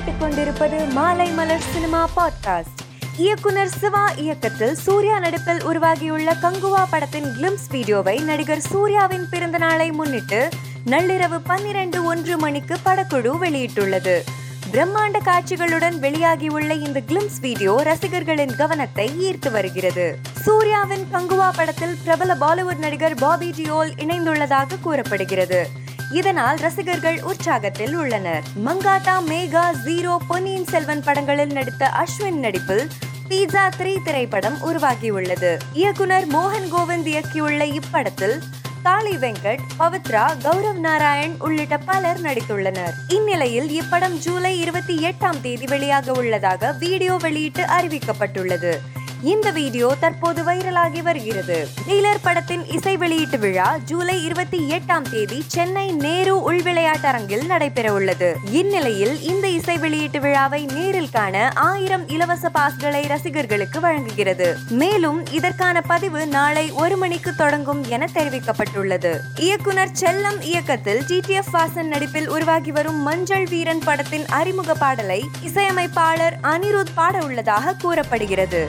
கேட்டுக்கொண்டிருப்பது மாலை மலர் cinema podcast இயக்குனர் சிவா இயக்கத்தில் சூர்யா நடிப்பில் உருவாகியுள்ள கங்குவா படத்தின் கிளிம்ஸ் வீடியோவை நடிகர் சூர்யாவின் பிறந்த நாளை முன்னிட்டு நள்ளிரவு பன்னிரண்டு ஒன்று மணிக்கு படக்குழு வெளியிட்டுள்ளது. பிரம்மாண்ட காட்சிகளுடன் வெளியாகியுள்ள இந்த கிளிம்ஸ் வீடியோ ரசிகர்களின் கவனத்தை ஈர்த்து வருகிறது. சூர்யாவின் கங்குவா படத்தில் பிரபல பாலிவுட் நடிகர் பாபி டியோல் இணைந்துள்ளதாக கூறப்படுகிறது. இதனால் ரசிகர்கள் உற்சாகத்தில் உள்ளனர். மங்காட்டா மேகா ஜீரோ பொன்னியின் செல்வன் படங்களில் நடித்த அஸ்வின் நடிப்பில் பீட்சா த்ரீ திரைப்படம் உருவாகியுள்ளது. இயக்குனர் மோகன் கோவிந்த் இயக்கியுள்ள இப்படத்தில் காளி வெங்கட் பவித்ரா கௌரவ் நாராயண் உள்ளிட்ட பலர் நடித்துள்ளனர். இந்நிலையில் இப்படம் ஜூலை இருபத்தி எட்டாம் தேதி வெளியாக உள்ளதாக வீடியோ வெளியிட்டு அறிவிக்கப்பட்டுள்ளது. இந்த வீடியோ தற்போது வைரலாகி வருகிறது. டீலர் படத்தின் இசை வெளியீட்டு விழா ஜூலை இருபத்தி எட்டாம் தேதி சென்னை நேரு உள் விளையாட்டரங்கில் நடைபெற உள்ளது. இந்நிலையில் இந்த இசை வெளியீட்டு விழாவை நேரில் காண ஆயிரம் இலவச பாஸ்களை ரசிகர்களுக்கு வழங்குகிறது. மேலும் இதற்கான பதிவு நாளை ஒரு மணிக்கு தொடங்கும் என தெரிவிக்கப்பட்டுள்ளது. இயக்குனர் செல்லம் இயக்கத்தில் டிடிஎஃப் வாசன் நடிப்பில் உருவாகி வரும் மஞ்சள் வீரன் படத்தின் அறிமுக பாடலை இசையமைப்பாளர் அனிருத் பாட உள்ளதாக கூறப்படுகிறது.